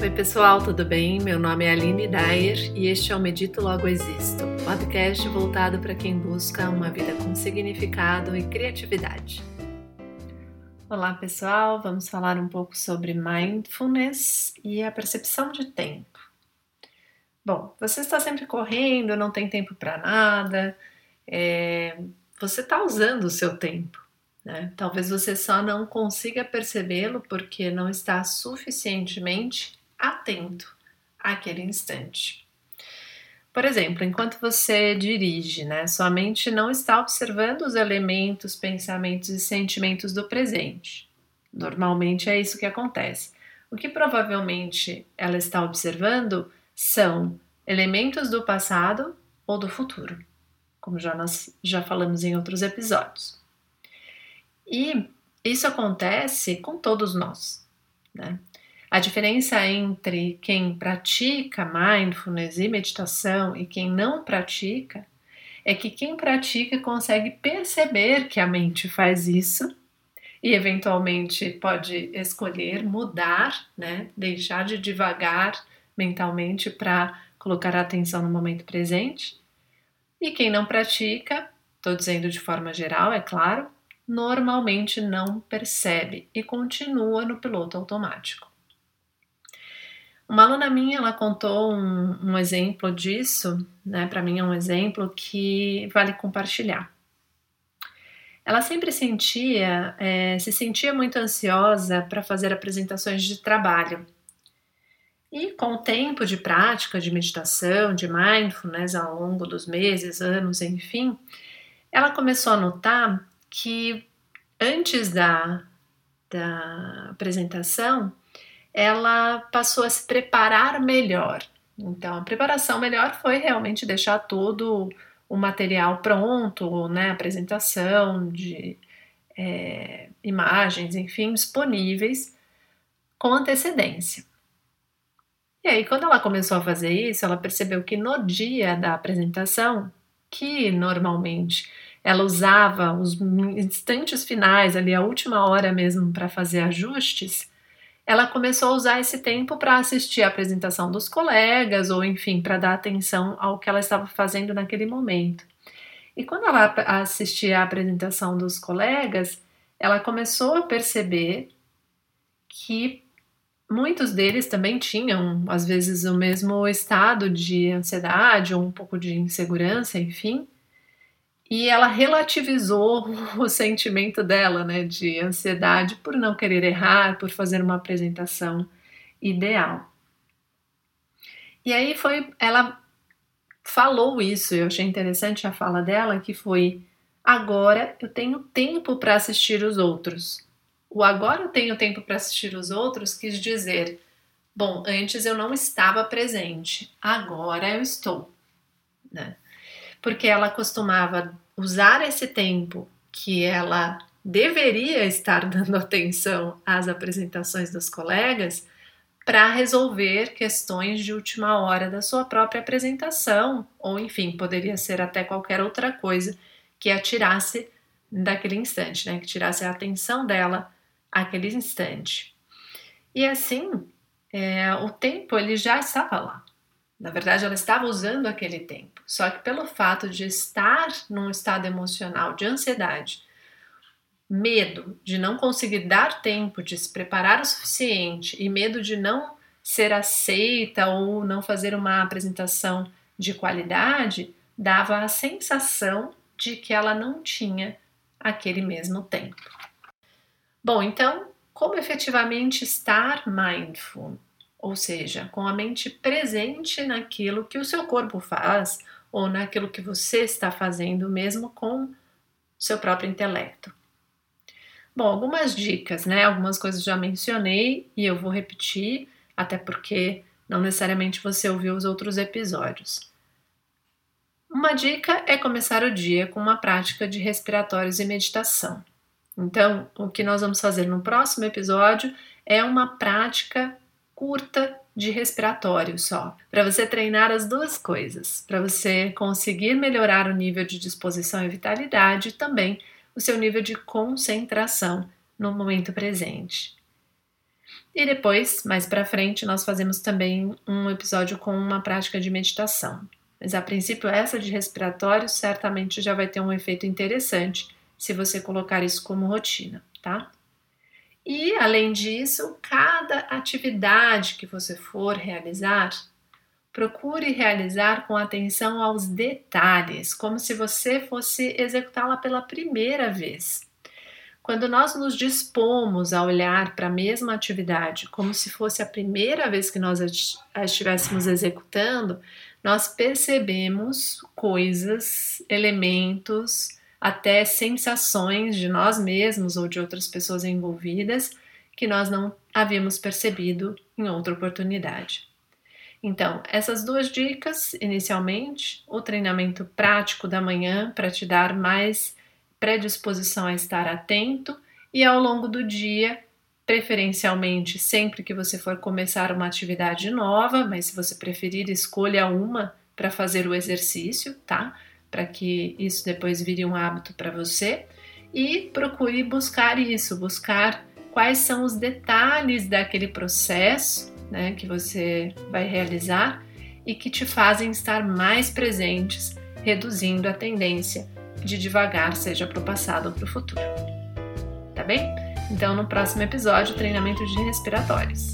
Oi, pessoal, tudo bem? Meu nome é Aline Dyer e este é o Medito Logo Existo, podcast voltado para quem busca uma vida com significado e criatividade. Olá, pessoal, vamos falar um pouco sobre mindfulness e a percepção de tempo. Bom, você está sempre correndo, não tem tempo para nada, é, você está usando o seu tempo. Né? Talvez você só não consiga percebê-lo porque não está suficientemente atento àquele instante. Por exemplo, enquanto você dirige, né, sua mente não está observando os elementos, pensamentos e sentimentos do presente. Normalmente é isso que acontece. O que provavelmente ela está observando são elementos do passado ou do futuro, como já nós já falamos em outros episódios. E isso acontece com todos nós, né? A diferença entre quem pratica mindfulness e meditação e quem não pratica é que quem pratica consegue perceber que a mente faz isso e eventualmente pode escolher mudar, né, deixar de divagar mentalmente para colocar a atenção no momento presente. E quem não pratica, estou dizendo de forma geral, é claro, normalmente não percebe e continua no piloto automático. Uma aluna minha, ela contou um, um exemplo disso, né? Para mim é um exemplo que vale compartilhar. Ela sempre sentia, é, se sentia muito ansiosa para fazer apresentações de trabalho. E com o tempo de prática de meditação, de mindfulness ao longo dos meses, anos, enfim, ela começou a notar que antes da, da apresentação, ela passou a se preparar melhor. Então, a preparação melhor foi realmente deixar todo o material pronto, né, apresentação de é, imagens, enfim, disponíveis com antecedência. E aí, quando ela começou a fazer isso, ela percebeu que no dia da apresentação, que normalmente ela usava os instantes finais, ali a última hora mesmo, para fazer ajustes, ela começou a usar esse tempo para assistir a apresentação dos colegas ou, enfim, para dar atenção ao que ela estava fazendo naquele momento. E quando ela assistia a apresentação dos colegas, ela começou a perceber que muitos deles também tinham, às vezes, o mesmo estado de ansiedade ou um pouco de insegurança, enfim e ela relativizou o sentimento dela, né, de ansiedade por não querer errar, por fazer uma apresentação ideal. E aí foi, ela falou isso, eu achei interessante a fala dela, que foi: agora eu tenho tempo para assistir os outros. O agora eu tenho tempo para assistir os outros quis dizer: bom, antes eu não estava presente, agora eu estou, né? Porque ela costumava usar esse tempo que ela deveria estar dando atenção às apresentações dos colegas para resolver questões de última hora da sua própria apresentação, ou enfim, poderia ser até qualquer outra coisa que a tirasse daquele instante, né? Que tirasse a atenção dela aquele instante. E assim, é, o tempo ele já estava lá. Na verdade, ela estava usando aquele tempo. Só que pelo fato de estar num estado emocional de ansiedade, medo de não conseguir dar tempo de se preparar o suficiente e medo de não ser aceita ou não fazer uma apresentação de qualidade, dava a sensação de que ela não tinha aquele mesmo tempo. Bom, então, como efetivamente estar mindful? Ou seja, com a mente presente naquilo que o seu corpo faz ou naquilo que você está fazendo, mesmo com seu próprio intelecto. Bom, algumas dicas, né? Algumas coisas já mencionei e eu vou repetir, até porque não necessariamente você ouviu os outros episódios. Uma dica é começar o dia com uma prática de respiratórios e meditação. Então, o que nós vamos fazer no próximo episódio é uma prática curta de respiratório só, para você treinar as duas coisas, para você conseguir melhorar o nível de disposição e vitalidade e também o seu nível de concentração no momento presente. E depois, mais para frente, nós fazemos também um episódio com uma prática de meditação. Mas a princípio, essa de respiratório certamente já vai ter um efeito interessante se você colocar isso como rotina, tá? E além disso, cada atividade que você for realizar, procure realizar com atenção aos detalhes, como se você fosse executá-la pela primeira vez. Quando nós nos dispomos a olhar para a mesma atividade como se fosse a primeira vez que nós a estivéssemos executando, nós percebemos coisas, elementos, até sensações de nós mesmos ou de outras pessoas envolvidas que nós não havíamos percebido em outra oportunidade. Então, essas duas dicas, inicialmente, o treinamento prático da manhã para te dar mais predisposição a estar atento e ao longo do dia, preferencialmente sempre que você for começar uma atividade nova, mas se você preferir, escolha uma para fazer o exercício, tá? Para que isso depois vire um hábito para você e procure buscar isso, buscar quais são os detalhes daquele processo, né, que você vai realizar e que te fazem estar mais presentes, reduzindo a tendência de devagar seja para o passado ou para o futuro. Tá bem? Então, no próximo episódio, treinamento de respiratórios.